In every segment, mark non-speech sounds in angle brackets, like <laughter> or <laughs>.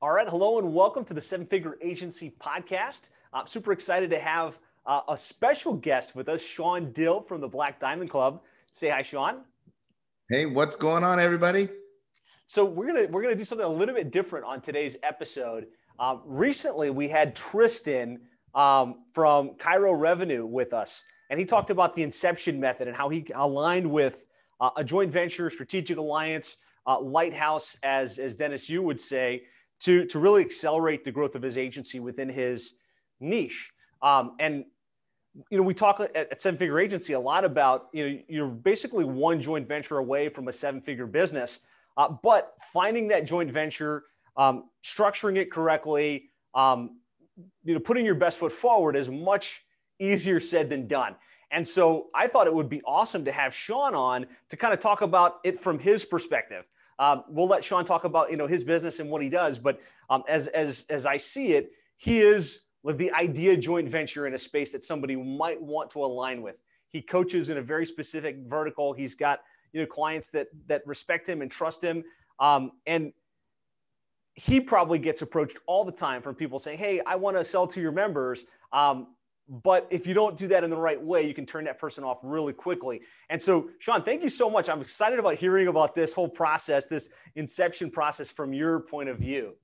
All right, hello and welcome to the Seven Figure Agency podcast. I'm super excited to have uh, a special guest with us, Sean Dill from the Black Diamond Club. Say hi, Sean. Hey, what's going on, everybody? So we're gonna we're gonna do something a little bit different on today's episode. Um, recently, we had Tristan um, from Chiro Revenue with us, and he talked about the inception method and how he aligned with uh, a joint venture, strategic alliance, uh, lighthouse, as as Dennis you would say to, to really accelerate the growth of his agency within his niche. Um, and, you know, we talk at, at Seven Figure Agency a lot about, you know, you're basically one joint venture away from a seven figure business, uh, but finding that joint venture, um, structuring it correctly, um, you know, putting your best foot forward is much easier said than done. And so I thought it would be awesome to have Sean on to kind of talk about it from his perspective. Um, we'll let Sean talk about you know his business and what he does, but um, as as as I see it, he is the idea joint venture in a space that somebody might want to align with. He coaches in a very specific vertical. He's got you know clients that that respect him and trust him, um, and he probably gets approached all the time from people saying, "Hey, I want to sell to your members." Um, but if you don't do that in the right way, you can turn that person off really quickly. And so, Sean, thank you so much. I'm excited about hearing about this whole process, this inception process from your point of view.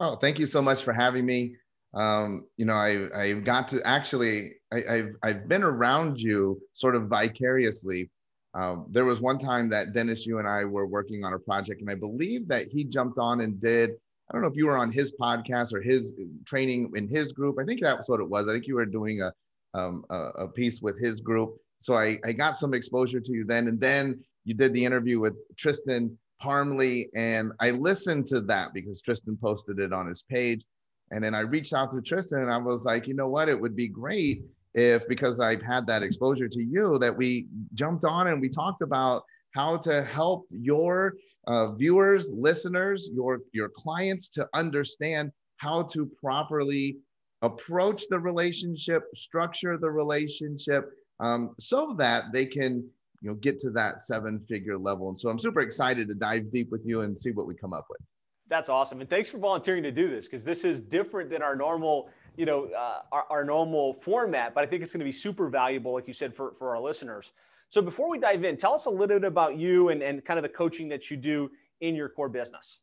Oh, thank you so much for having me. Um, you know, I I got to actually I, have I've been around you sort of vicariously. Um, there was one time that Dennis, you and I were working on a project, and I believe that he jumped on and did I don't know if you were on his podcast or his training in his group. I think that's what it was. I think you were doing a um, a, a, piece with his group. So I, I got some exposure to you then. And then you did the interview with Tristan Parmley. And I listened to that because Tristan posted it on his page. And then I reached out to Tristan and I was like, you know what? It would be great if, because I've had that exposure to you, that we jumped on and we talked about how to help your uh, viewers, listeners, your, your clients to understand how to properly approach the relationship, structure the relationship, um, so that they can you know get to that seven figure level. And so I'm super excited to dive deep with you and see what we come up with. That's awesome, and thanks for volunteering to do this because this is different than our normal you know uh, our, our normal format. But I think it's going to be super valuable, like you said, for for our listeners. So before we dive in, tell us a little bit about you and, and kind of the coaching that you do in your core business.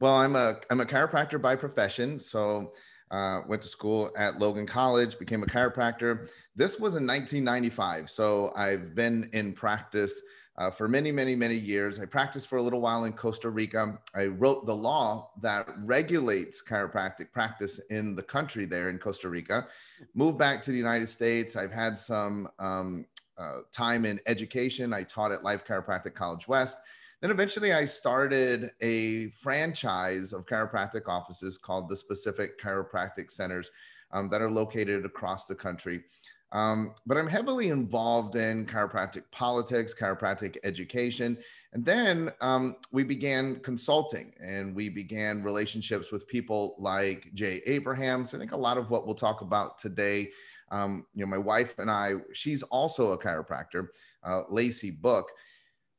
Well, I'm a I'm a chiropractor by profession. So uh, went to school at Logan College, became a chiropractor. This was in 1995. So I've been in practice uh, for many, many, many years. I practiced for a little while in Costa Rica. I wrote the law that regulates chiropractic practice in the country there in Costa Rica. Moved back to the United States. I've had some um, uh, time in education. I taught at Life Chiropractic College West. Then eventually I started a franchise of chiropractic offices called the Specific Chiropractic Centers um, that are located across the country. Um, but I'm heavily involved in chiropractic politics, chiropractic education. And then um, we began consulting and we began relationships with people like Jay Abraham. So I think a lot of what we'll talk about today um, you know, my wife and I, she's also a chiropractor, uh, Lacey Book.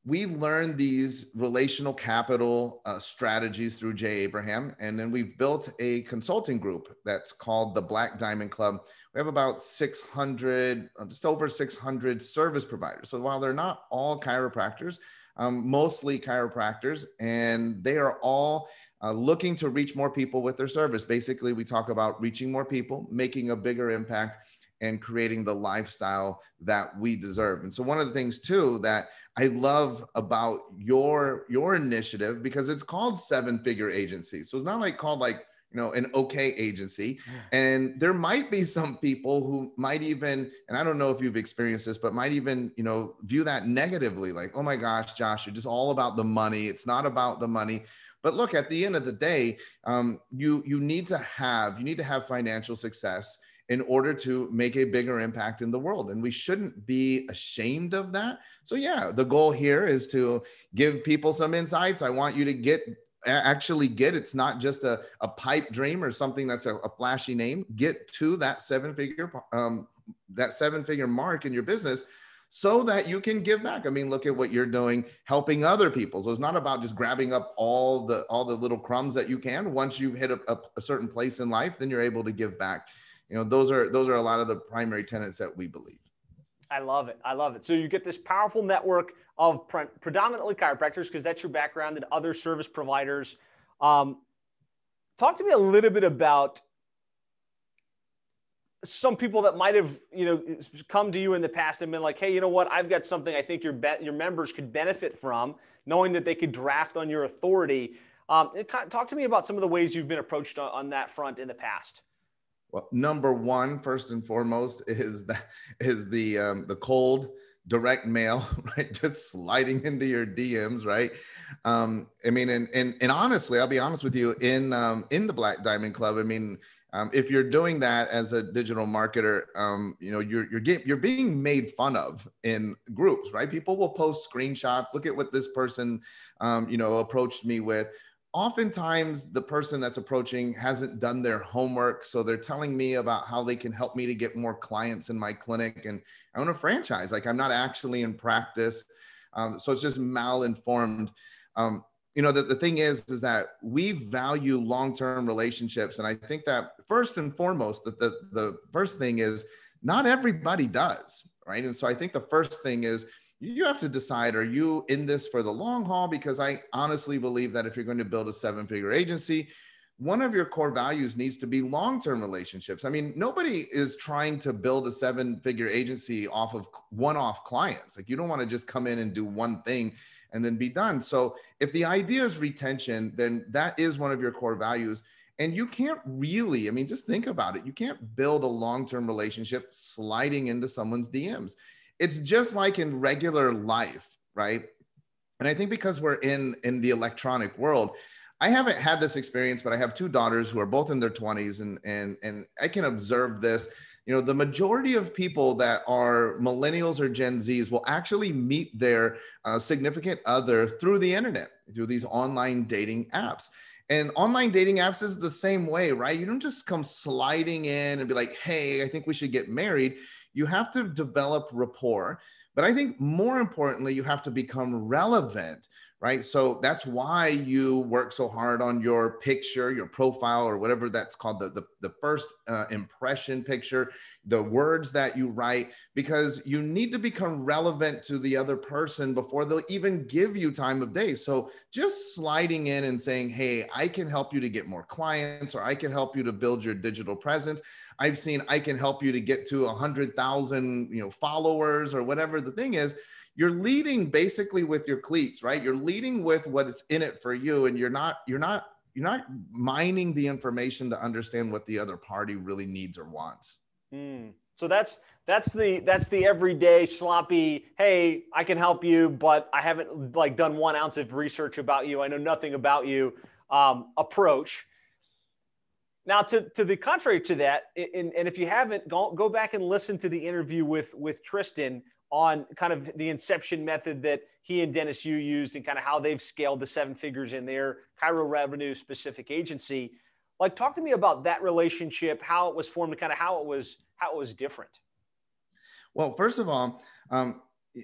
We learned these relational capital uh, strategies through Jay Abraham. And then we've built a consulting group that's called the Black Diamond Club. We have about 600, uh, just over 600 service providers. So while they're not all chiropractors, um, mostly chiropractors, and they are all uh, looking to reach more people with their service. Basically, we talk about reaching more people, making a bigger impact, and creating the lifestyle that we deserve. And so one of the things too that I love about your your initiative because it's called seven figure agency. So it's not like called like you know an okay agency. And there might be some people who might even and i don't know if you've experienced this but might even you know view that negatively like oh my gosh josh you're just all about the money. It's not about the money. But look at the end of the day um, you you need to have you need to have financial success in order to make a bigger impact in the world. And we shouldn't be ashamed of that. So, yeah, the goal here is to give people some insights. I want you to get actually get it's not just a, a pipe dream or something that's a, a flashy name get to that seven figure um, that seven figure mark in your business so that you can give back. I mean, look at what you're doing, helping other people. So it's not about just grabbing up all the all the little crumbs that you can. Once you've hit a, a, a certain place in life, then you're able to give back. You know, those are those are a lot of the primary tenets that we believe. I love it. I love it. So you get this powerful network of pre- predominantly chiropractors because that's your background and other service providers. Um, talk to me a little bit about some people that might have you know come to you in the past and been like hey you know what i've got something i think your be- your members could benefit from knowing that they could draft on your authority um, talk to me about some of the ways you've been approached on, on that front in the past well number one first and foremost is that is the um, the cold direct mail <laughs> right just sliding into your dms right um, i mean and, and and honestly i'll be honest with you in um, in the black diamond club i mean um, if you're doing that as a digital marketer, um, you know you're you're getting, you're being made fun of in groups, right? People will post screenshots. Look at what this person, um, you know, approached me with. Oftentimes, the person that's approaching hasn't done their homework, so they're telling me about how they can help me to get more clients in my clinic, and I want a franchise. Like I'm not actually in practice, um, so it's just malinformed. Um, you know the, the thing is is that we value long-term relationships and i think that first and foremost that the, the first thing is not everybody does right and so i think the first thing is you have to decide are you in this for the long haul because i honestly believe that if you're going to build a seven figure agency one of your core values needs to be long-term relationships i mean nobody is trying to build a seven figure agency off of one-off clients like you don't want to just come in and do one thing and then be done. So if the idea is retention, then that is one of your core values. And you can't really, I mean, just think about it. You can't build a long term relationship sliding into someone's DMs. It's just like in regular life, right? And I think because we're in in the electronic world, I haven't had this experience, but I have two daughters who are both in their 20s, and and and I can observe this. You know the majority of people that are millennials or gen z's will actually meet their uh, significant other through the internet through these online dating apps. And online dating apps is the same way right? You don't just come sliding in and be like hey i think we should get married you have to develop rapport but i think more importantly you have to become relevant right? So that's why you work so hard on your picture, your profile, or whatever that's called the, the, the first uh, impression picture, the words that you write, because you need to become relevant to the other person before they'll even give you time of day. So just sliding in and saying, hey, I can help you to get more clients, or I can help you to build your digital presence. I've seen I can help you to get to a hundred thousand, you know, followers or whatever the thing is you're leading basically with your cleats, right? You're leading with what's in it for you, and you're not you're not you're not mining the information to understand what the other party really needs or wants. Mm. So that's that's the that's the everyday sloppy. Hey, I can help you, but I haven't like done one ounce of research about you. I know nothing about you. Um, approach. Now, to, to the contrary to that, and, and if you haven't, go, go back and listen to the interview with with Tristan on kind of the inception method that he and Dennis Yu used and kind of how they've scaled the seven figures in their Chiro revenue specific agency. Like, talk to me about that relationship, how it was formed, and kind of how it was how it was different. Well, first of all, um,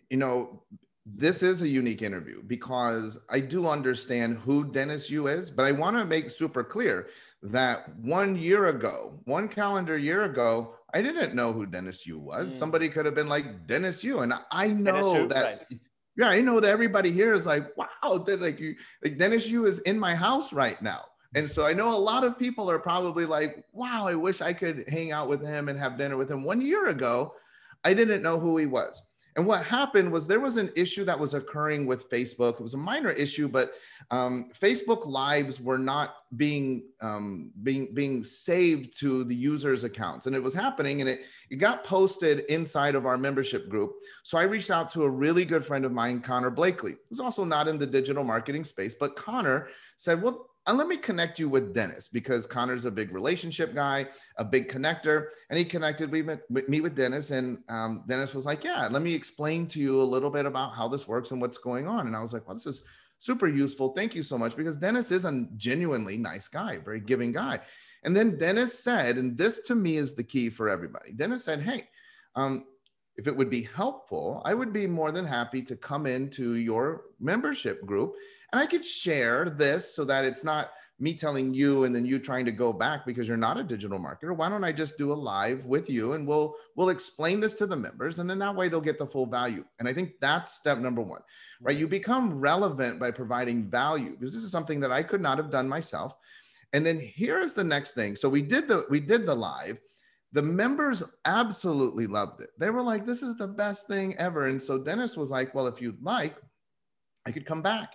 you know, this is a unique interview because I do understand who Dennis Yu is, but I want to make super clear that one year ago, one calendar year ago, I didn't know who Dennis Yu was. Mm. Somebody could have been like Dennis Yu, and I know Yu, that. Right. Yeah, I know that everybody here is like, wow, that like you, like Dennis Yu is in my house right now. And so I know a lot of people are probably like, wow, I wish I could hang out with him and have dinner with him. One year ago, I didn't know who he was. And what happened was there was an issue that was occurring with Facebook. It was a minor issue, but um, Facebook Lives were not being um, being being saved to the users' accounts, and it was happening, and it it got posted inside of our membership group. So I reached out to a really good friend of mine, Connor Blakely, who's also not in the digital marketing space, but Connor said, "Well, and let me connect you with Dennis because Connor's a big relationship guy, a big connector, and he connected me, me with Dennis. And um, Dennis was like, "Yeah, let me explain to you a little bit about how this works and what's going on." And I was like, "Well, this is super useful. Thank you so much." Because Dennis is a genuinely nice guy, very giving guy. And then Dennis said, and this to me is the key for everybody. Dennis said, "Hey." Um, if it would be helpful, I would be more than happy to come into your membership group and I could share this so that it's not me telling you and then you trying to go back because you're not a digital marketer. Why don't i just do a live with you and we'll we'll explain this to the members and then that way they'll get the full value. And i think that's step number one right? You become relevant by providing value because this is something that i could not have done myself. And then here's the next thing. So we did the we did the live. The members absolutely loved it. They were like this is the best thing ever. And so dennis was like well if you'd like i could come back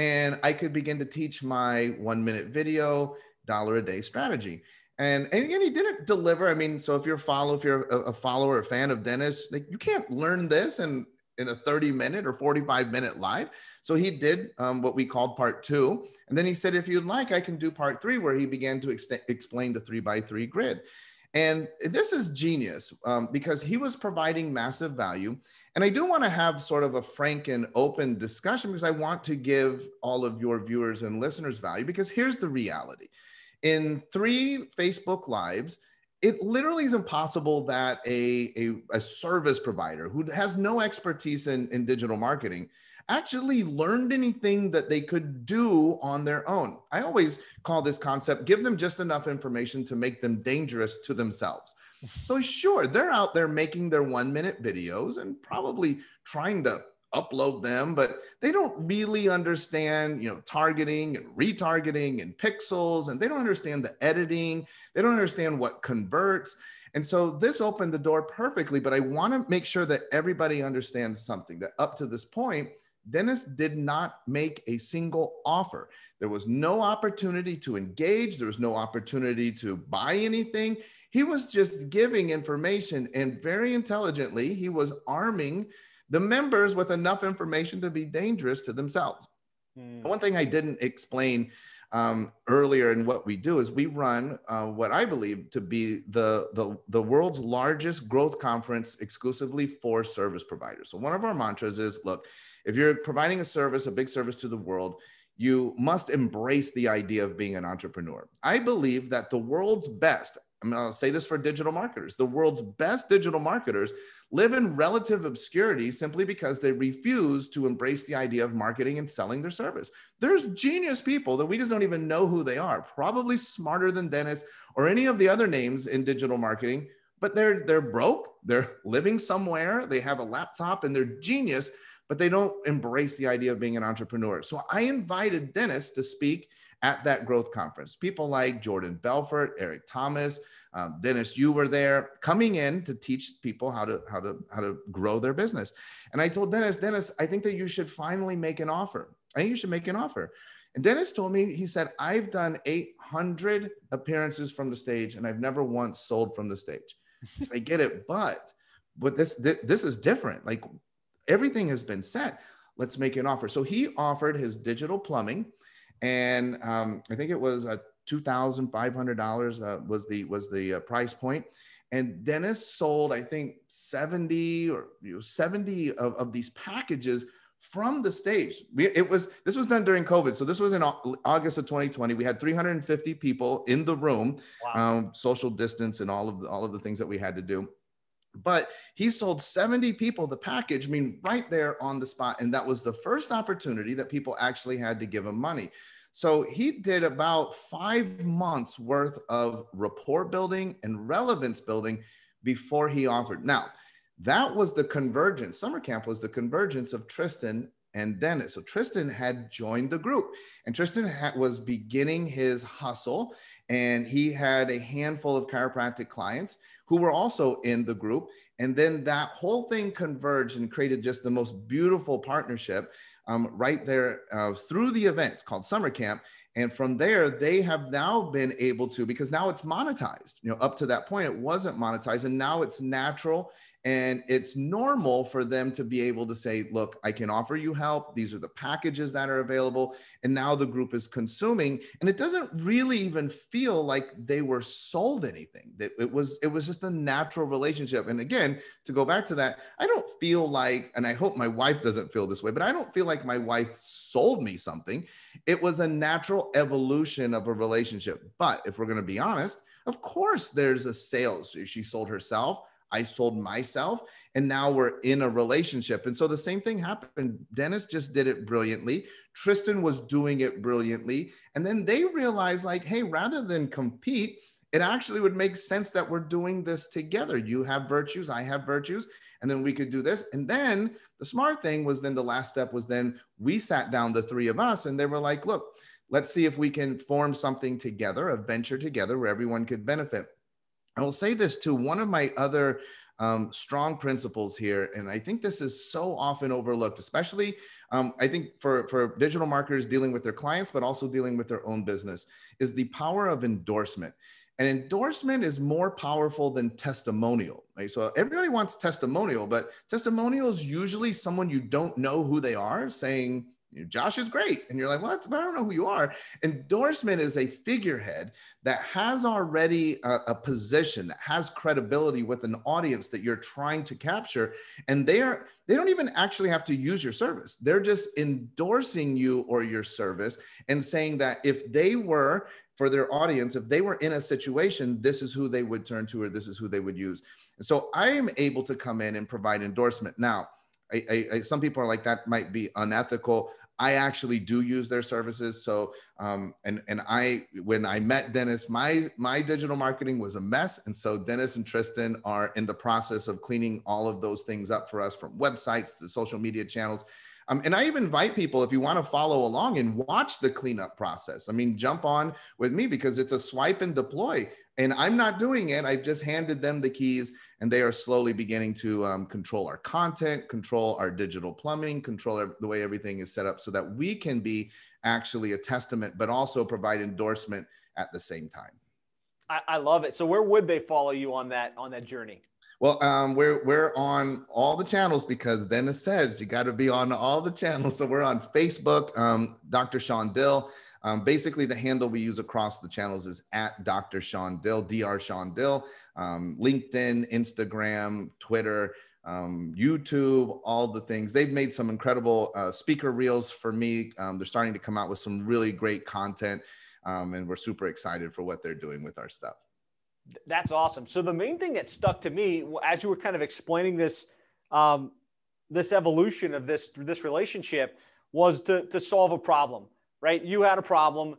and I could begin to teach my one minute video, dollar a day strategy. And, and again, he didn't deliver. I mean, so if you're follow, if you're a, a follower, a fan of Dennis, like you can't learn this in, in a 30 minute or 45 minute live. So he did um, what we called part two. And then he said, if you'd like, I can do part three, where he began to ex- explain the three by three grid. And this is genius um, because he was providing massive value. And I do want to have sort of a frank and open discussion because I want to give all of your viewers and listeners value. Because here's the reality in three Facebook Lives, it literally is impossible that a, a, a service provider who has no expertise in, in digital marketing actually learned anything that they could do on their own. I always call this concept give them just enough information to make them dangerous to themselves. So, sure, they're out there making their one minute videos and probably trying to upload them, but they don't really understand, you know, targeting and retargeting and pixels, and they don't understand the editing. They don't understand what converts. And so this opened the door perfectly, but I want to make sure that everybody understands something that up to this point, Dennis did not make a single offer. There was no opportunity to engage, there was no opportunity to buy anything. He was just giving information, and very intelligently, he was arming the members with enough information to be dangerous to themselves. Mm. One thing I didn't explain um, earlier in what we do is we run uh, what I believe to be the, the, the world's largest growth conference exclusively for service providers. So one of our mantras is, look, if you're providing a service, a big service to the world, you must embrace the idea of being an entrepreneur. I believe that the world's best, I'm going to say this for digital marketers, the world's best digital marketers live in relative obscurity simply because they refuse to embrace the idea of marketing and selling their service. There's genius people that we just don't even know who they are, probably smarter than Dennis or any of the other names in digital marketing, but they're they're broke, they're living somewhere, they have a laptop and they're genius but they don't embrace the idea of being an entrepreneur. So I invited Dennis to speak at that growth conference. People like Jordan Belfort, Eric Thomas, um, Dennis, you were there coming in to teach people how to how to how to grow their business. And I told Dennis, Dennis, I think that you should finally make an offer. I think you should make an offer. And Dennis told me, he said, I've done 800 appearances from the stage and I've never once sold from the stage. So I get it, but but this this is different. Like everything has been set. Let's make an offer. So he offered his digital plumbing, and um, I think it was a two thousand five hundred dollars uh, was the was the uh, price point. And Dennis sold, I think, seventy or you know, seventy of, of these packages from the stage. We, it was this was done during COVID, so this was in August of 2020. We had 350 people in the room, wow. um, social distance, and all of the, all of the things that we had to do but he sold 70 people the package i mean right there on the spot and that was the first opportunity that people actually had to give him money. So he did about five months worth of rapport building and relevance building before he offered. Now that was the convergence summer camp was the convergence of tristan and dennis. So tristan had joined the group and tristan had, was beginning his hustle and he had a handful of chiropractic clients who were also in the group. And then that whole thing converged and created just the most beautiful partnership um, right there uh, through the events called Summer Camp. And from there, they have now been able to, because now it's monetized. You know, up to that point, it wasn't monetized. And now it's natural and it's normal for them to be able to say, look, I can offer you help. These are the packages that are available. And now the group is consuming. And it doesn't really even feel like they were sold anything. It was, it was just a natural relationship. And again, to go back to that, I don't feel like, and I hope my wife doesn't feel this way, but I don't feel like my wife sold me something. It was a natural evolution of a relationship. But if we're going to be honest, of course there's a sales. She sold herself. I sold myself, and now we're in a relationship. And so the same thing happened. Dennis just did it brilliantly. Tristan was doing it brilliantly. And then they realized, like, hey, rather than compete, it actually would make sense that we're doing this together. You have virtues, I have virtues, and then we could do this. And then the smart thing was then the last step was then we sat down, the three of us, and they were like, look, let's see if we can form something together, a venture together where everyone could benefit. I will say this too. One of my other um, strong principles here, and I think this is so often overlooked, especially um, I think for for digital marketers dealing with their clients, but also dealing with their own business, is the power of endorsement. And endorsement is more powerful than testimonial. Right? So everybody wants testimonial, but testimonial is usually someone you don't know who they are saying, Josh is great. And you're like, what? Well, I don't know who you are. Endorsement is a figurehead that has already a, a, position that has credibility with an audience that you're trying to capture. And they are, they don't even actually have to use your service. They're just endorsing you or your service and saying that if they were for their audience, if they were in a situation, this is who they would turn to, or this is who they would use. And so I am able to come in and provide endorsement. Now, I, I, I, some people are like that might be unethical. I actually do use their services. So, um, and and I when I met Dennis, my my digital marketing was a mess, and so Dennis and Tristan are in the process of cleaning all of those things up for us, from websites to social media channels. Um, and I even invite people if you want to follow along and watch the cleanup process. I mean, jump on with me because it's a swipe and deploy. And I'm not doing it. I've just handed them the keys and they are slowly beginning to um, control our content, control our digital plumbing, control the way everything is set up so that we can be actually a testament, but also provide endorsement at the same time. I, I love it. So where would they follow you on that on that journey? Well, um, we're we're on all the channels because Dennis says you got to be on all the channels. So we're on Facebook, um, Dr. Sean Dill. Um, basically, the handle we use across the channels is at Dr. Sean Dill, Dr. Sean Dill. Um, LinkedIn, Instagram, Twitter, um, YouTube, all the things. They've made some incredible uh, speaker reels for me. Um, they're starting to come out with some really great content, and we're super excited for what they're doing with our stuff. That's awesome. So the main thing that stuck to me as you were kind of explaining this, um, this evolution of this this relationship was to to solve a problem. Right? You had a problem.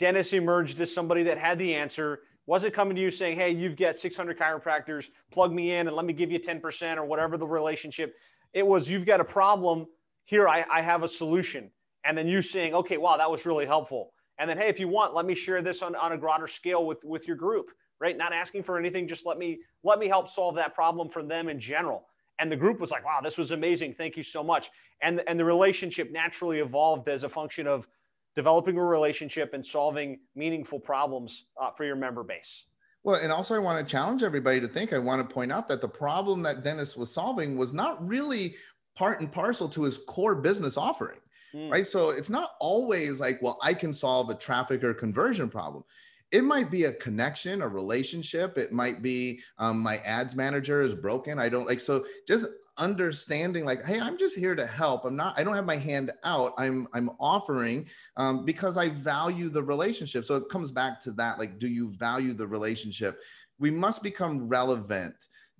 Dennis emerged as somebody that had the answer. Wasn't coming to you saying, "Hey, you've got 600 chiropractors. Plug me in and let me give you 10% or whatever the relationship." It was, "You've got a problem. Here, I, I have a solution." And then you saying, "Okay, wow, that was really helpful." And then, hey, if you want, let me share this on, on a broader scale with with your group right? Not asking for anything, just let me let me help solve that problem for them in general. And the group was like, wow, this was amazing. Thank you so much. And, and the relationship naturally evolved as a function of developing a relationship and solving meaningful problems uh, for your member base. Well, and also I want to challenge everybody to think. I want to point out that the problem that Dennis was solving was not really part and parcel to his core business offering, mm. right? So it's not always like, well, I can solve a traffic or conversion problem it might be a connection, a relationship. It might be um, my ads manager is broken. I don't like so just understanding like, hey, I'm just here to help. I'm not. I don't have my hand out. I'm I'm offering um, because I value the relationship. So it comes back to that. Like, do you value the relationship? We must become relevant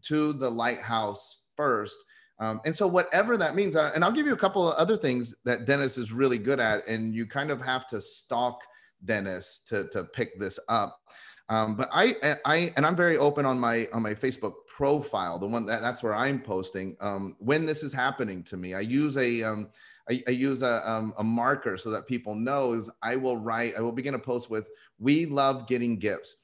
to the lighthouse first. Um, and so, whatever that means, uh, and I'll give you a couple of other things that Dennis is really good at, and you kind of have to stalk Dennis to to pick this up. Um, but I I and I'm very open on my on my Facebook profile, the one that that's where I'm posting. Um, when this is happening to me, I use a um, I, I use a, um, a marker so that people know is I will write I will begin a post with we love getting gifts.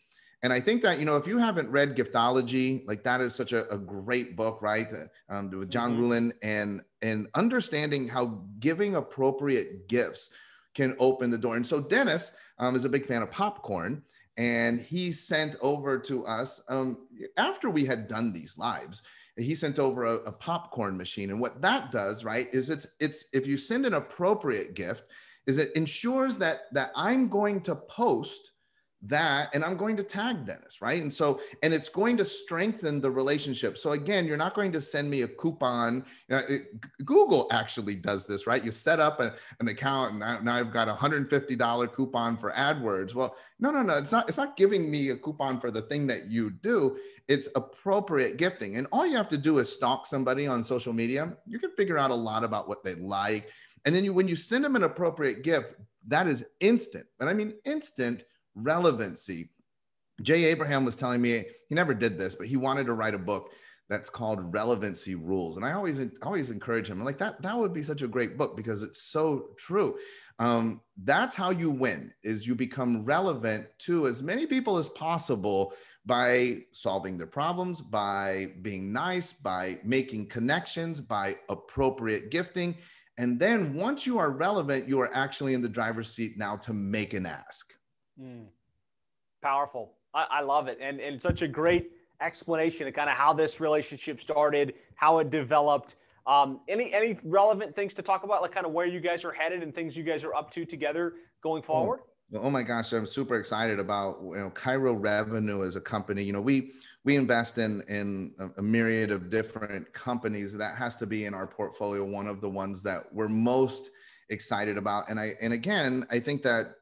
And I think that, you know, if you haven't read Giftology, like that is such a, a great book, right? Um, with John mm-hmm. Ruhlin and, and understanding how giving appropriate gifts can open the door. And so Dennis, um, is a big fan of popcorn. And he sent over to us um, after we had done these lives. He sent over a, a popcorn machine, and what that does, right, is it's it's if you send an appropriate gift, is it ensures that that I'm going to post that and i'm going to tag dennis right? And so and it's going to strengthen the relationship. So again you're not going to send me a coupon. You know, it, google actually does this right? You set up a, an account and now, i've got a $150 coupon for adwords. Well no no no it's not it's not giving me a coupon for the thing that you do. It's appropriate gifting. And all you have to do is stalk somebody on social media. You can figure out a lot about what they like. And then you when you send them an appropriate gift that is instant. And i mean instant relevancy. Jay Abraham was telling me he never did this, but he wanted to write a book that's called Relevancy Rules. And I always always encourage him. I'm like that that would be such a great book because it's so true. Um, that's how you win is you become relevant to as many people as possible by solving their problems, by being nice, by making connections, by appropriate gifting. And then once you are relevant, you are actually in the driver's seat now to make an ask. Mm. Powerful. I, I, love it. And, and such a great explanation of kind of how this relationship started, how it developed. Um, any any relevant things to talk about, like kind of where you guys are headed and things you guys are up to together going forward? Oh, oh my gosh, I'm super excited about you know Chiro Revenue as a company. You know, we we invest in in a myriad of different companies. That has to be in our portfolio. One of the ones that we're most excited about. And I and again, I think that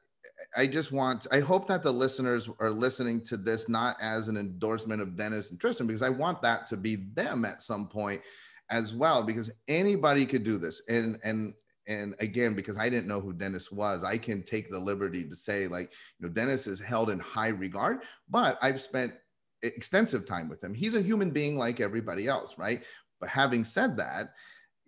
I just want, I hope that the listeners are listening to this not as an endorsement of Dennis and Tristan, because I want that to be them at some point as well, because anybody could do this. And, and, and again, because I didn't know who Dennis was, I can take the liberty to say, like, you know, Dennis is held in high regard, but I've spent extensive time with him. He's a human being like everybody else, right? But having said that,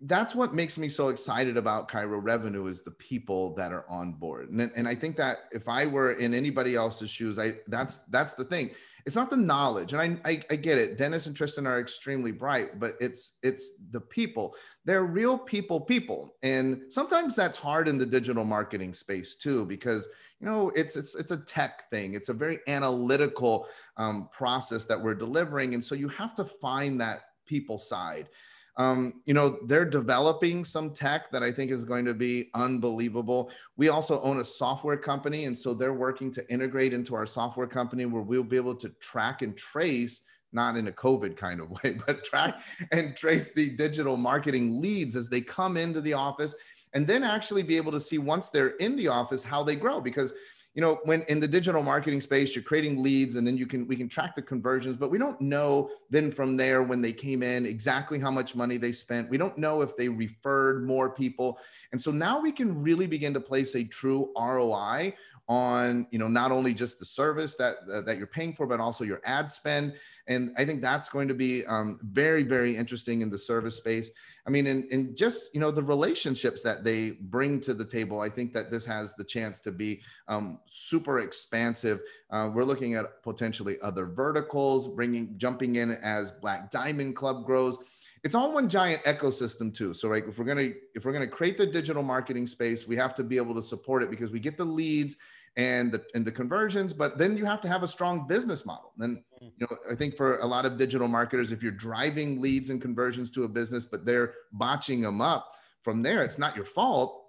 that's what makes me so excited about Chiro Revenue is the people that are on board. And, and I think that if I were in anybody else's shoes, I that's that's the thing. It's not the knowledge, and I, I, I get it. Dennis and Tristan are extremely bright, but it's it's the people. They're real people, people, and sometimes that's hard in the digital marketing space too, because you know it's it's it's a tech thing. It's a very analytical um, process that we're delivering, and so you have to find that people side. Um, you know, they're developing some tech that I think is going to be unbelievable. We also own a software company, and so they're working to integrate into our software company where we'll be able to track and trace not in a COVID kind of <laughs> way, but track and trace the digital marketing leads as they come into the office and then actually be able to see once they're in the office how they grow. Because you know when in the digital marketing space you're creating leads and then you can we can track the conversions but we don't know then from there when they came in exactly how much money they spent. We don't know if they referred more people. And so now we can really begin to place a true roi on you know not only just the service that uh, that you're paying for but also your ad spend. And i think that's going to be um, very very interesting in the service space. I mean and, and just you know the relationships that they bring to the table i think that this has the chance to be um, super expansive. Uh, we're looking at potentially other verticals bringing jumping in as black diamond club grows. It's all one giant ecosystem too. So right if we're going to if we're going to create the digital marketing space we have to be able to support it because we get the leads and the and the conversions but then you have to have a strong business model and mm-hmm. you know i think for a lot of digital marketers if you're driving leads and conversions to a business but they're botching them up from there it's not your fault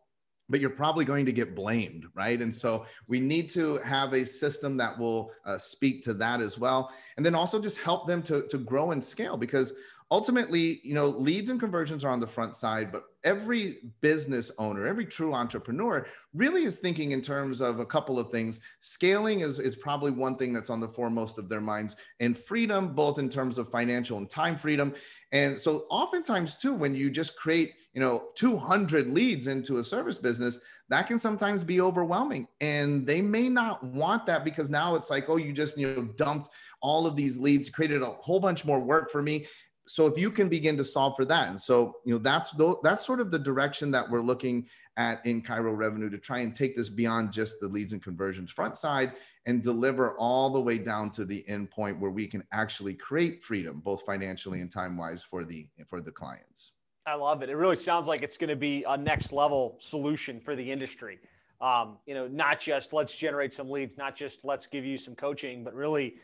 but you're probably going to get blamed, right? And so we need to have a system that will uh, speak to that as well. And then also just help them to, to grow and scale because ultimately, you know, leads and conversions are on the front side, but every business owner, every true entrepreneur really is thinking in terms of a couple of things. Scaling is, is probably one thing that's on the foremost of their minds, and freedom, both in terms of financial and time freedom. And so, oftentimes, too, when you just create you know 200 leads into a service business that can sometimes be overwhelming and they may not want that because now it's like oh you just you know dumped all of these leads created a whole bunch more work for me so if you can begin to solve for that and so you know that's that's sort of the direction that we're looking at in chiro revenue to try and take this beyond just the leads and conversions front side and deliver all the way down to the end point where we can actually create freedom both financially and time wise for the for the clients. I love it. It really sounds like it's going to be a next level solution for the industry. Um, you know not just let's generate some leads not just let's give you some coaching but really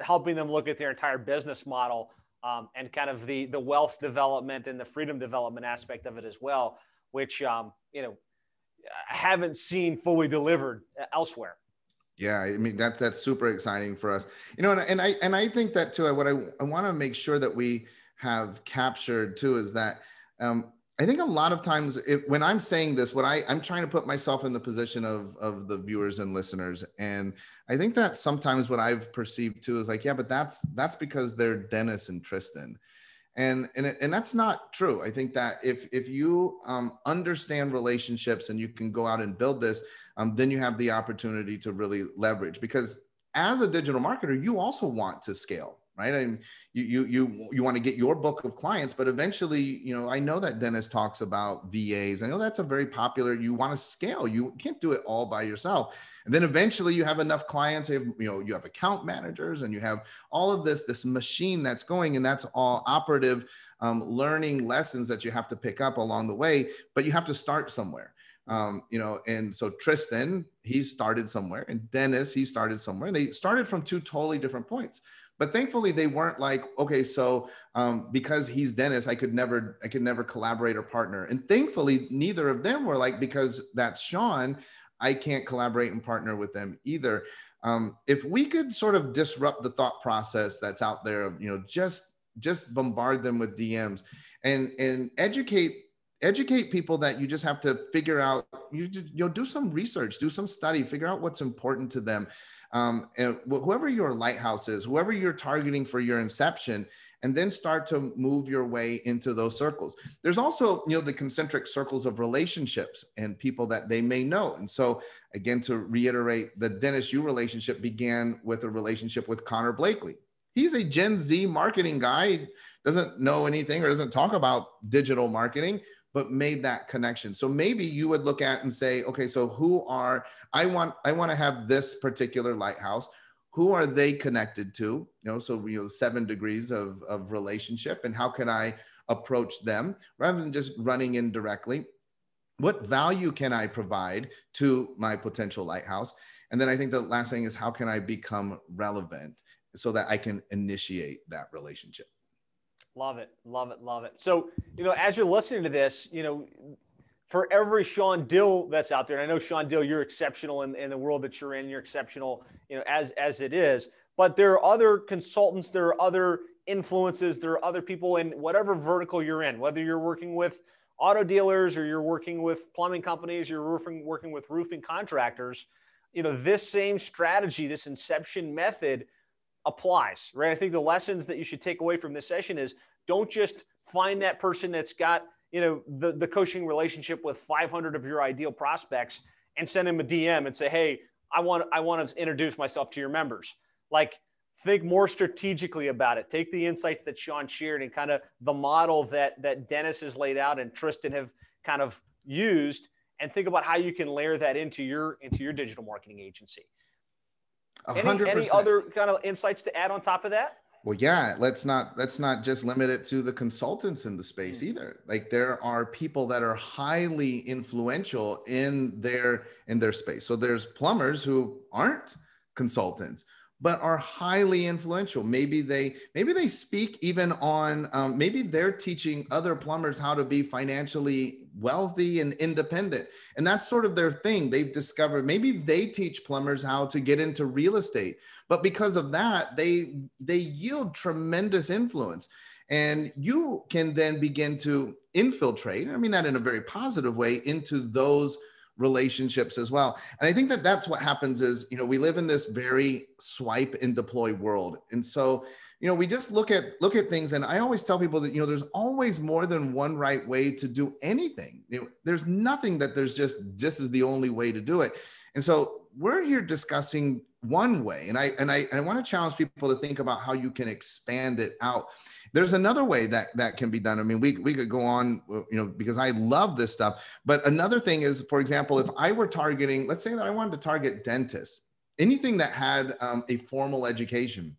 helping them look at their entire business model um, and kind of the the wealth development and the freedom development aspect of it as well, which um, you know I haven't seen fully delivered elsewhere. Yeah, I mean that's that's super exciting for us. You know, and, and I and I think that too. What I I want to make sure that we have captured too is that um, I think a lot of times when I'm saying this, what I I'm trying to put myself in the position of of the viewers and listeners, and I think that sometimes what I've perceived too is like, yeah, but that's that's because they're Dennis and Tristan, and and and that's not true. I think that if if you um, understand relationships and you can go out and build this, um, then you have the opportunity to really leverage. Because as a digital marketer, you also want to scale, right? And you you you you want to get your book of clients, but eventually, you know, I know that Dennis talks about VAs. I know that's a very popular. You want to scale. You can't do it all by yourself. And then eventually, you have enough clients. You, have, you know, you have account managers, and you have all of this this machine that's going, and that's all operative um, learning lessons that you have to pick up along the way. But you have to start somewhere. Um, you know, and so Tristan, he started somewhere, and Dennis, he started somewhere. They started from two totally different points. But thankfully, they weren't like, okay, so um, because he's Dennis, I could never, I could never collaborate or partner. And thankfully, neither of them were like, because that's Sean, I can't collaborate and partner with them either. Um, if we could sort of disrupt the thought process that's out there of, you know, just just bombard them with DMs and and educate educate people that you just have to figure out you you know do some research do some study figure out what's important to them um, and whoever your lighthouse is whoever you're targeting for your inception and then start to move your way into those circles. There's also you know the concentric circles of relationships and people that they may know. And so again to reiterate the dennis yu relationship began with a relationship with connor blakely. He's a gen z marketing guy doesn't know anything or doesn't talk about digital marketing but made that connection. So maybe you would look at and say, okay, so who are I want I want to have this particular lighthouse. Who are they connected to? You know, so you know, seven degrees of, of relationship, and how can I approach them rather than just running in directly? What value can I provide to my potential lighthouse? And then I think the last thing is how can I become relevant so that I can initiate that relationship? Love it. Love it. Love it. So, you know, as you're listening to this, you know, for every Sean Dill that's out there, and I know Sean Dill, you're exceptional in, in the world that you're in, you're exceptional, you know, as as it is. But there are other consultants, there are other influences, there are other people in whatever vertical you're in, whether you're working with auto dealers or you're working with plumbing companies, you're roofing, working with roofing contractors, you know, this same strategy, this inception method applies, right? I think the lessons that you should take away from this session is don't just find that person that's got, you know, the, the coaching relationship with 500 of your ideal prospects and send him a DM and say, hey, I want, I want to introduce myself to your members. Like, think more strategically about it. Take the insights that Sean shared and kind of the model that that Dennis has laid out and Tristan have kind of used, and think about how you can layer that into your into your digital marketing agency. Any, any other kind of insights to add on top of that? Well, yeah, let's not let's not just limit it to the consultants in the space mm. either. Like there are people that are highly influential in their in their space. So there's plumbers who aren't consultants but are highly influential maybe they maybe they speak even on um, maybe they're teaching other plumbers how to be financially wealthy and independent and that's sort of their thing they've discovered maybe they teach plumbers how to get into real estate but because of that they they yield tremendous influence and you can then begin to infiltrate i mean that in a very positive way into those relationships as well. And I think that that's what happens is, you know, we live in this very swipe and deploy world. And so, you know, we just look at look at things and I always tell people that, you know, there's always more than one right way to do anything. You know, there's nothing that there's just this is the only way to do it. And so, we're here discussing one way and I and I and I want to challenge people to think about how you can expand it out there's another way that that can be done. I mean, we we could go on, you know, because I love this stuff. But another thing is, for example, if I were targeting, let's say that I wanted to target dentists, anything that had um, a formal education.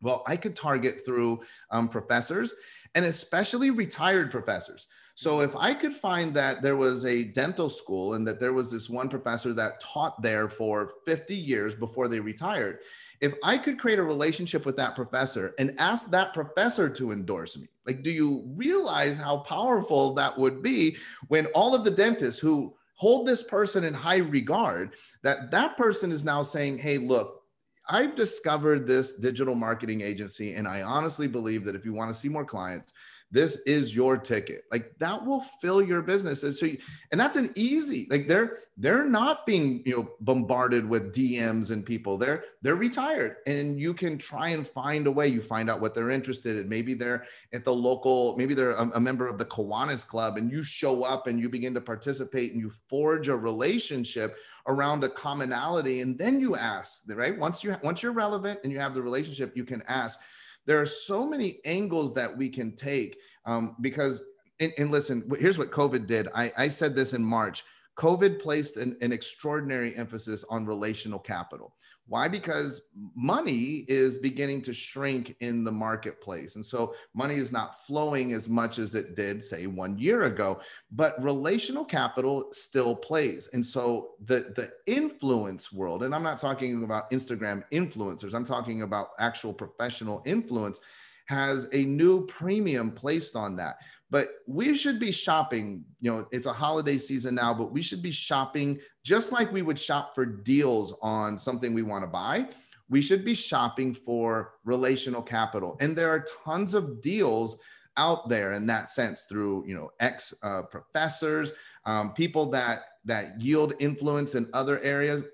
Well, I could target through um, professors and especially retired professors. So if I could find that there was a dental school and that there was this one professor that taught there for 50 years before they retired, if I could create a relationship with that professor and ask that professor to endorse me, like, do you realize how powerful that would be when all of the dentists who hold this person in high regard that that person is now saying hey look I've discovered this digital marketing agency, and I honestly believe that if you want to see more clients, this is your ticket. Like that will fill your business. And so you, and that's an easy like they're they're not being you know bombarded with dms and people. They're they're retired and you can try and find a way. You find out what they're interested in. Maybe they're at the local maybe they're a, a member of the Kiwanis club and you show up and you begin to participate and you forge a relationship around a commonality. And then you ask right? Once you once you're relevant and you have the relationship you can ask there are so many angles that we can take um, because and, and, listen here's what covid did. I, I said this in march covid placed an, an extraordinary emphasis on relational capital why? Because money is beginning to shrink in the marketplace. And so money is not flowing as much as it did, say, one year ago, but relational capital still plays. And so the, the influence world, and I'm not talking about Instagram influencers, I'm talking about actual professional influence, has a new premium placed on that but we should be shopping you know it's a holiday season now but we should be shopping just like we would shop for deals on something we want to buy we should be shopping for relational capital and there are tons of deals out there in that sense through you know ex uh, professors um, people that that yield influence in other areas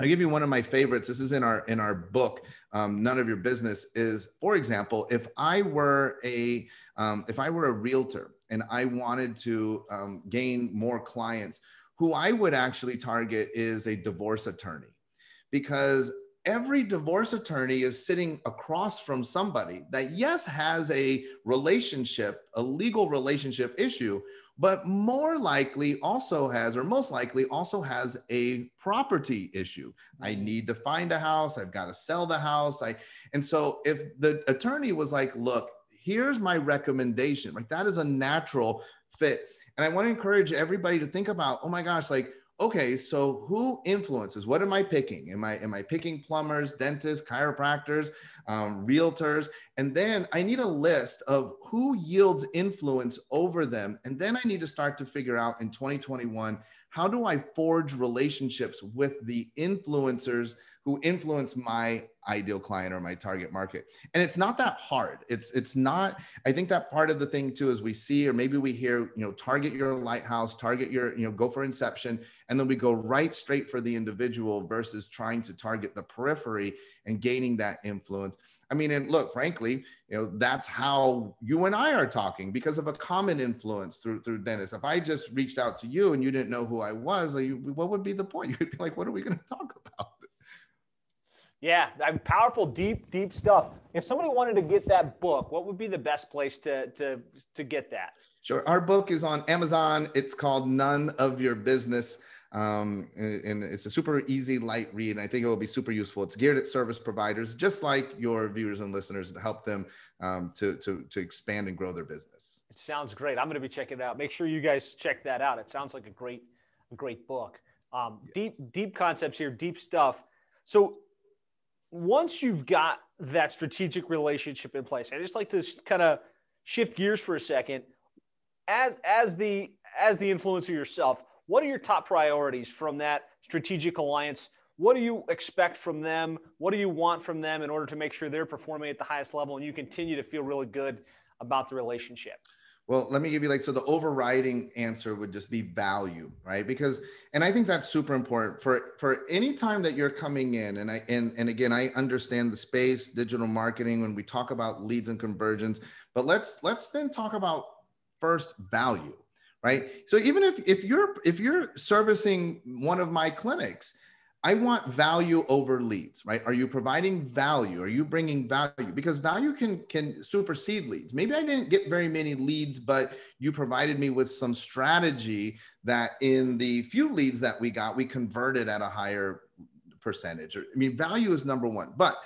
I'll give you one of my favorites. This is in our in our book, um, None of Your Business. Is for example, if I were a um, if I were a realtor and I wanted to um, gain more clients, who I would actually target is a divorce attorney, because every divorce attorney is sitting across from somebody that yes has a relationship, a legal relationship issue, but more likely also has, or most likely also has a property issue. I mm-hmm. need to find a house. I've got to sell the house. I, and so if the attorney was like, look, here's my recommendation, like that is a natural fit. And I want to encourage everybody to think about, oh my gosh, like, okay, so who influences? What am I picking? Am I am I picking plumbers, dentists, chiropractors, um, realtors? And then I need a list of who yields influence over them. And then I need to start to figure out in 2021 how do I forge relationships with the influencers who influence my ideal client or my target market? And it's not that hard. It's it's not i think that part of the thing too is we see or maybe we hear you know target your lighthouse target your you know go for inception and then we go right straight for the individual versus trying to target the periphery and gaining that influence i mean and look frankly you know that's how you and i are talking because of a common influence through through dennis if i just reached out to you and you didn't know who i was like, what would be the point <laughs> you'd be like what are we going to talk about yeah, powerful, deep, deep stuff. If somebody wanted to get that book, what would be the best place to to to get that? Sure. Our book is on Amazon. It's called None of Your Business. Um, and, it's a super easy, light read. And I think it will be super useful. It's geared at service providers, just like your viewers and listeners, to help them um, to, to, to expand and grow their business. It sounds great. I'm going to be checking it out. Make sure you guys check that out. It sounds like a great, a great book. Um, yes. Deep, deep concepts here, deep stuff. So once you've got that strategic relationship in place, I just like to kind of shift gears for a second. As as the as the influencer yourself, what are your top priorities from that strategic alliance? What do you expect from them? What do you want from them in order to make sure they're performing at the highest level and you continue to feel really good about the relationship? Well, let me give you like so the overriding answer would just be value, right? Because and I think that's super important for for any time that you're coming in and I and and again I understand the space digital marketing when we talk about leads and conversions, but let's let's then talk about first value, right? So even if if you're if you're servicing one of my clinics, I want value over leads, right? Are you providing value? Are you bringing value? Because value can can supersede leads. Maybe I didn't get very many leads, but you provided me with some strategy that in the few leads that we got, we converted at a higher percentage. I mean, value is number one. But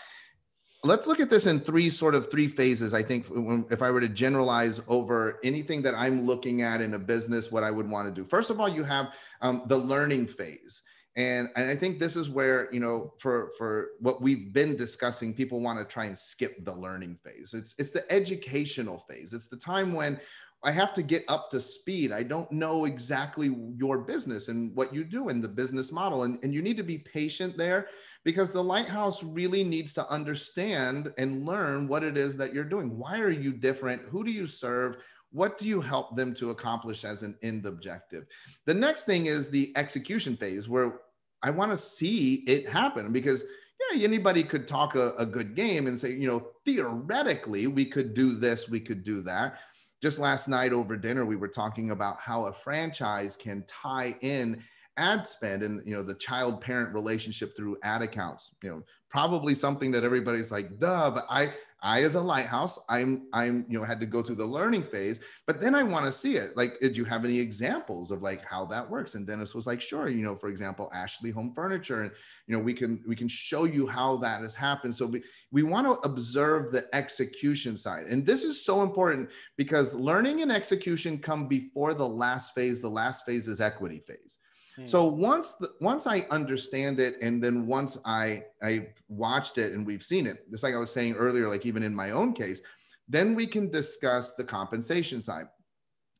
let's look at this in three sort of three phases. I think if I were to generalize over anything that I'm looking at in a business, what I would want to do. First of all, you have um, the learning phase and, and i think this is where you know for for what we've been discussing people want to try and skip the learning phase it's it's the educational phase it's the time when I have to get up to speed. I don't know exactly your business and what you do in the business model. And, and you need to be patient there because the lighthouse really needs to understand and learn what it is that you're doing. Why are you different? Who do you serve? What do you help them to accomplish as an end objective? The next thing is the execution phase where I want to see it happen because yeah, anybody could talk a, a, good game and say, you know, theoretically, we could do this, we could do that just last night over dinner we were talking about how a franchise can tie in ad spend and you know the child parent relationship through ad accounts you know probably something that everybody's like duh but i I, as a lighthouse, I'm, I'm, you know, had to go through the learning phase, but then I want to see it. Like, did you have any examples of like how that works? And Dennis was like, sure. You know, for example, Ashley Home Furniture, and you know, we can, we can show you how that has happened. So we, we want to observe the execution side, and this is so important because learning and execution come before the last phase. The last phase is equity phase. Hmm. So once the, once I understand it, and then once I I watched it and we've seen it, just like I was saying earlier, like even in my own case, then we can discuss the compensation side.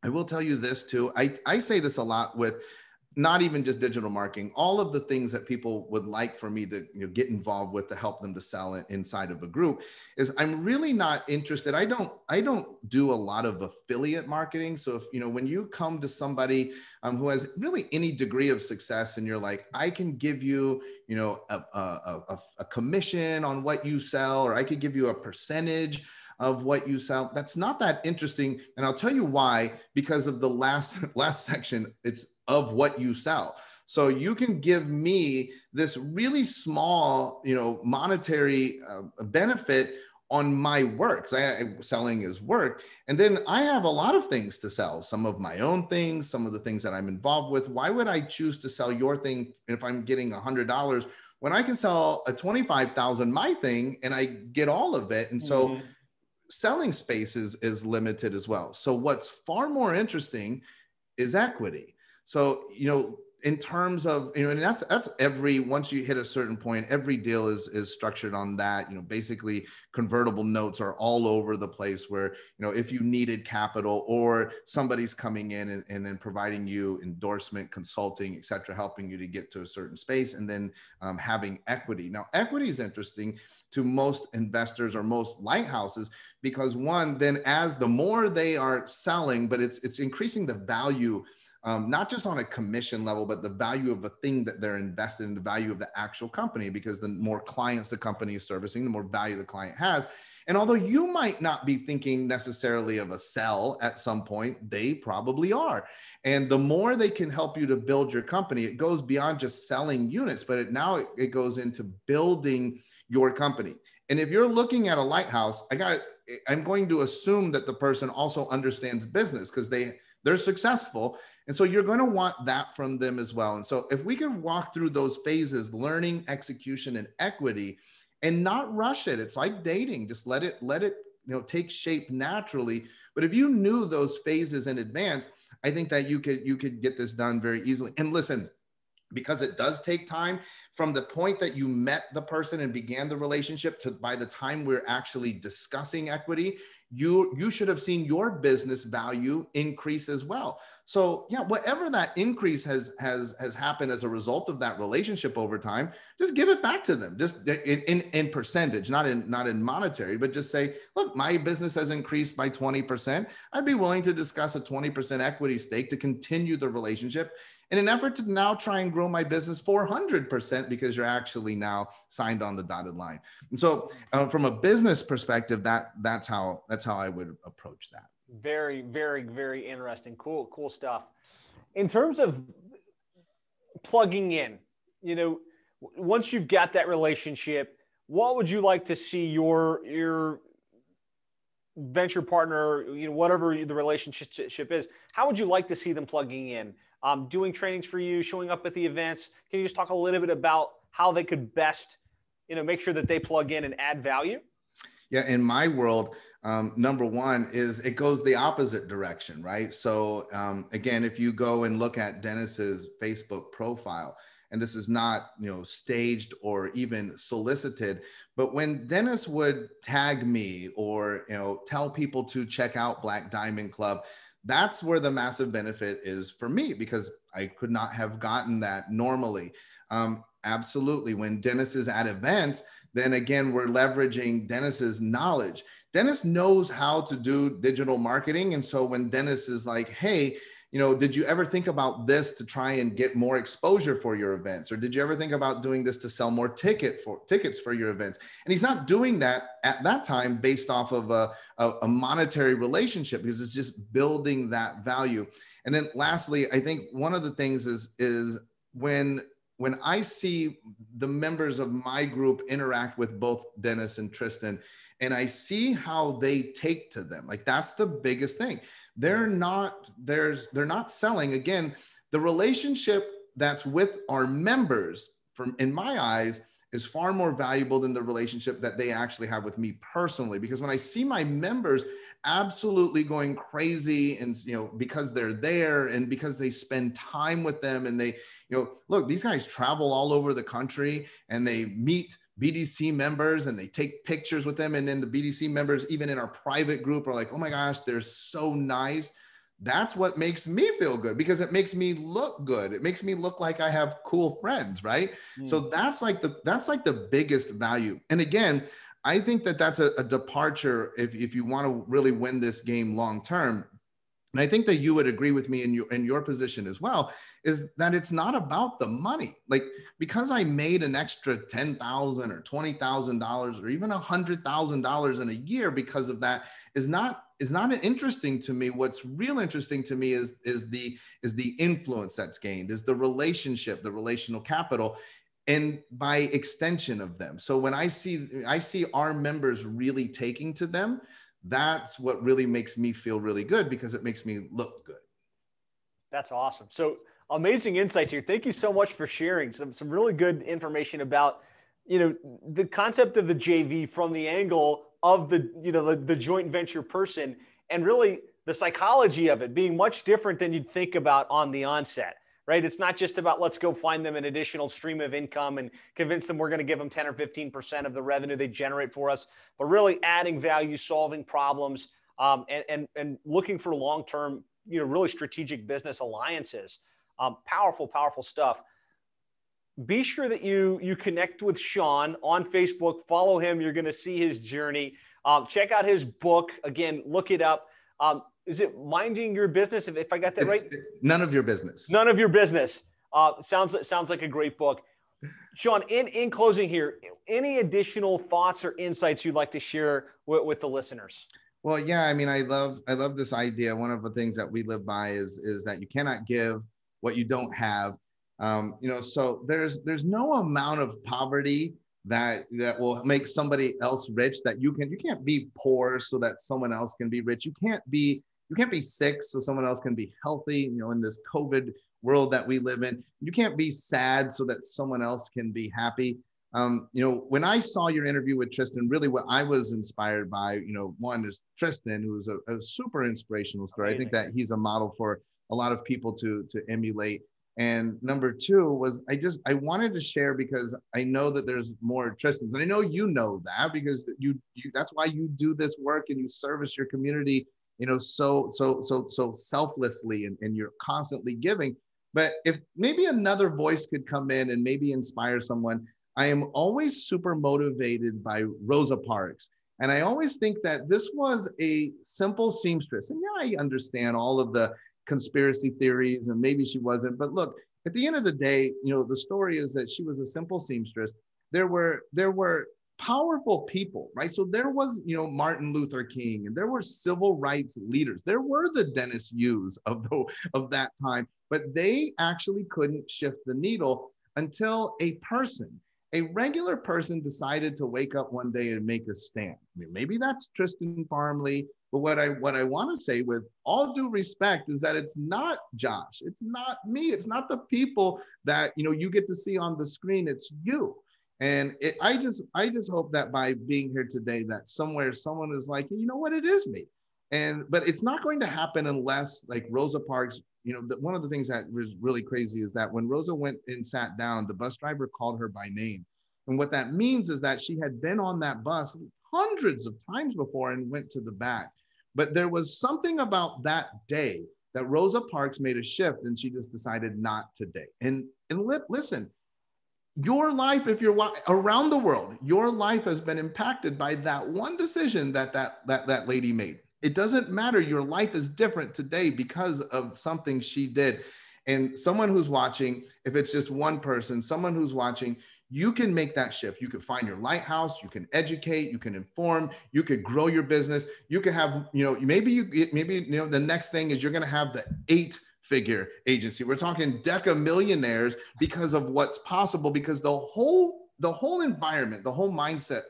I will tell you this too. I, I say this a lot with not even just digital marketing, all of the things that people would like for me to you know, get involved with to help them to sell it inside of a group is I'm really not interested. I don't I don't do a lot of affiliate marketing. So if you know when you come to somebody um, who has really any degree of success and you're like, I can give you you know a, a, a, a commission on what you sell, or I could give you a percentage of what you sell that's not that interesting and i'll tell you why because of the last <laughs> last section it's of what you sell. So you can give me this really small, you know, monetary uh, benefit on my work. I, I, selling is work, and then I have a lot of things to sell. Some of my own things, some of the things that I'm involved with. Why would I choose to sell your thing if I'm getting a hundred dollars when I can sell a twenty-five thousand my thing and I get all of it? And so. Mm-hmm. Selling space is, is limited as well. So, what's far more interesting is equity so, you know, in terms of, you know, and that's that's every once you hit a certain point, every deal is is structured on that. You know, basically convertible notes are all over the place where, you know, if you needed capital or somebody's coming in and, and then providing you endorsement, consulting, et cetera, helping you to get to a certain space and then um, having equity. Now, equity is interesting to most investors or most lighthouses because one then as the more they are selling but it's it's increasing the value um, not just on a commission level, but the value of a thing that they're invested in, the value of the actual company, because the more clients the company is servicing, the more value the client has. And although you might not be thinking necessarily of a sell at some point, they probably are. And the more they can help you to build your company, it goes beyond just selling units, but it now it, it goes into building your company. And if you're looking at a lighthouse, I got I'm going to assume that the person also understands business because they they're successful and so you're going to want that from them as well. And so if we can walk through those phases, learning, execution, and equity, and not rush it, it's like dating. Just let it, let it, you know, take shape naturally. But if you knew those phases in advance, I think that you could you could get this done very easily. And listen, because it does take time from the point that you met the person and began the relationship to by the time we're actually discussing equity you you should have seen your business value increase as well so yeah whatever that increase has has has happened as a result of that relationship over time just give it back to them just in, in, in percentage not in not in monetary but just say look my business has increased by 20% i'd be willing to discuss a 20% equity stake to continue the relationship in an effort to now try and grow my business 400% because you're actually now signed on the dotted line. And so uh, from a business perspective, that that's how that's how I would approach that. Very, very, very interesting. Cool, cool stuff. In terms of plugging in, you know, once you've got that relationship, what would you like to see your your venture partner, you know, whatever the relationship is, how would you like to see them plugging in? um, doing trainings for you, showing up at the events. Can you just talk a little bit about how they could best, you know, make sure that they plug in and add value? Yeah, in my world, um, number one is it goes the opposite direction, right? So um, again, if you go and look at Dennis's Facebook profile, and this is not you know staged or even solicited but when dennis would tag me or you know tell people to check out black diamond club that's where the massive benefit is for me because I could not have gotten that normally. Um, absolutely. When Dennis is at events, then again, we're leveraging Dennis's knowledge. Dennis knows how to do digital marketing. And so when Dennis is like, hey, you know, did you ever think about this to try and get more exposure for your events? Or did you ever think about doing this to sell more ticket for tickets for your events? And he's not doing that at that time based off of a, a, monetary relationship because it's just building that value. And then lastly, I think one of the things is is when when I see the members of my group interact with both Dennis and Tristan, and I see how they take to them, like that's the biggest thing. They're not there's they're not selling. Again the relationship that's with our members from in my eyes is far more valuable than the relationship that they actually have with me personally. Because when i see my members absolutely going crazy and you know because they're there and because they spend time with them and they you know look these guys travel all over the country and they meet BDC members and they take pictures with them. And then the BDC members, even in our private group, are like, oh my gosh, they're so nice. That's what makes me feel good because it makes me look good. It makes me look like I have cool friends, right? Mm. So that's like the that's like the biggest value. And again, I think that that's a, a departure if, if you want to really win this game long term and I think that you would agree with me in your in your position as well, is that it's not about the money. Like because I made an extra ten thousand or twenty thousand dollars or even a hundred thousand dollars in a year because of that is not is not interesting to me. What's real interesting to me is is the is the influence that's gained, is the relationship, the relational capital, and by extension of them. So when I see I see our members really taking to them that's what really makes me feel really good because it makes me look good. That's awesome. So amazing insights here. Thank you so much for sharing some some really good information about you know the concept of the JV from the angle of the you know the, the joint venture person and really the psychology of it being much different than you'd think about on the onset right? It's not just about let's go find them an additional stream of income and convince them we're going to give them 10 or 15% of the revenue they generate for us, but really adding value, solving problems, um, and, and, and looking for long term, you know, really strategic business alliances. Um, powerful, powerful stuff. Be sure that you you connect with Shawn on Facebook. Follow him. You're going to see his journey. Um, check out his book. Again, look it up. Um, is it minding your business? If, if I got that it's right, none of your business. None of your business. Uh, sounds sounds like a great book. Shawn, in, in closing here, any additional thoughts or insights you'd like to share with, with the listeners? Well, yeah, I mean, I love I love this idea. One of the things that we live by is is that you cannot give what you don't have. Um, you know, so there's there's no amount of poverty that that will make somebody else rich that you can you can't be poor so that someone else can be rich. You can't be you can't be sick so someone else can be healthy you know in this covid world that we live in. You can't be sad so that someone else can be happy. Um, you know when i saw your interview with tristan really what i was inspired by you know one is tristan who's a, a super inspirational story. Amazing. i think that he's a model for a lot of people to to emulate. And number two was I just I wanted to share because I know that there's more Tristans, and I know you know that because you, you that's why you do this work and you service your community you know so so so so selflessly and, and you're constantly giving. But if maybe another voice could come in and maybe inspire someone i am always super motivated by rosa parks. And i always think that this was a simple seamstress. And yeah i understand all of the conspiracy theories and maybe she wasn't. But look at the end of the day you know the story is that she was a simple seamstress. There were there were powerful people, right? So there was, you know, Martin Luther King, and there were civil rights leaders. There were the Dennis Yu's of the, of that time, but they actually couldn't shift the needle until a person, a regular person, decided to wake up one day and make a stand. I mean, maybe that's Tristan Farmley. But what I what I want to say with all due respect is that it's not Josh, it's not me, it's not the people that you know you get to see on the screen, it's you and it, I just I just hope that by being here today, that somewhere someone is like, you know what, it is me. And but it's not going to happen unless like Rosa Parks, you know, the, one of the things that was really crazy is that when Rosa went and sat down, the bus driver called her by name. And what that means is that she had been on that bus hundreds of times before and went to the back. But there was something about that day that Rosa Parks made a shift and she just decided not today. And, and li- listen, your life, if you're around the world, your life has been impacted by that one decision that that, that, that lady made. It doesn't matter. Your life is different today because of something she did. And someone who's watching, if it's just one person, someone who's watching, you can make that shift. You can find your lighthouse, you can educate, you can inform, you could grow your business. You can have, you know, maybe you maybe you know the next thing is you're going to have the eight figure agency. We're talking deca millionaires because of what's possible because the whole the whole environment, the whole mindset,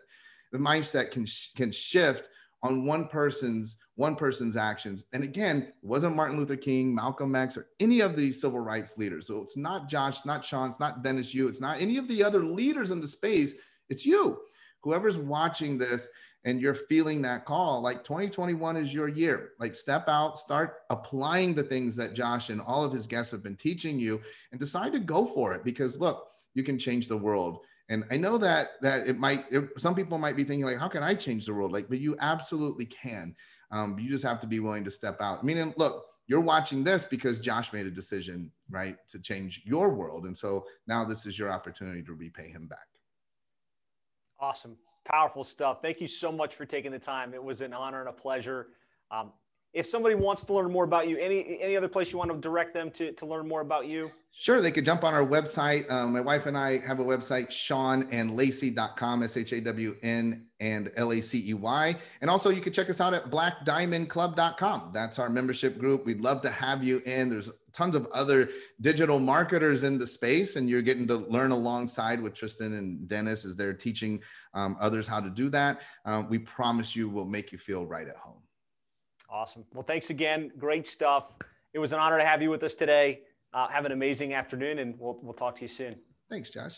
the mindset can can shift on one person's one person's actions. And again, wasn't Martin Luther King, Malcolm X, or any of the civil rights leaders. So it's not Josh, not Shawn, it's not Dennis Yu, it's not any of the other leaders in the space. It's you. Whoever's watching this and you're feeling that call, like 2021 is your year. Like step out, start applying the things that Josh and all of his guests have been teaching you and decide to go for it because look, you can change the world and i know that that it might it, some people might be thinking like how can i change the world like but you absolutely can um, you just have to be willing to step out. I mean, look, you're watching this because Josh made a decision, right, to change your world. And so now this is your opportunity to repay him back. Awesome. Powerful stuff. Thank you so much for taking the time. It was an honor and a pleasure. Um, if somebody wants to learn more about you, any any other place you want to direct them to, to learn more about you? Sure, they could jump on our website. Um, my wife and I have a website, shawnandlacey.com, S-H-A-W-N and L-A-C-E-Y. And also you can check us out at blackdiamondclub.com. That's our membership group. We'd love to have you in. There's tons of other digital marketers in the space, and you're getting to learn alongside with Tristan and Dennis as they're teaching um, others how to do that. Um, we promise you will make you feel right at home. Awesome. Well, thanks again. Great stuff. It was an honor to have you with us today. Uh, have an amazing afternoon, and we'll, we'll talk to you soon. Thanks, Josh.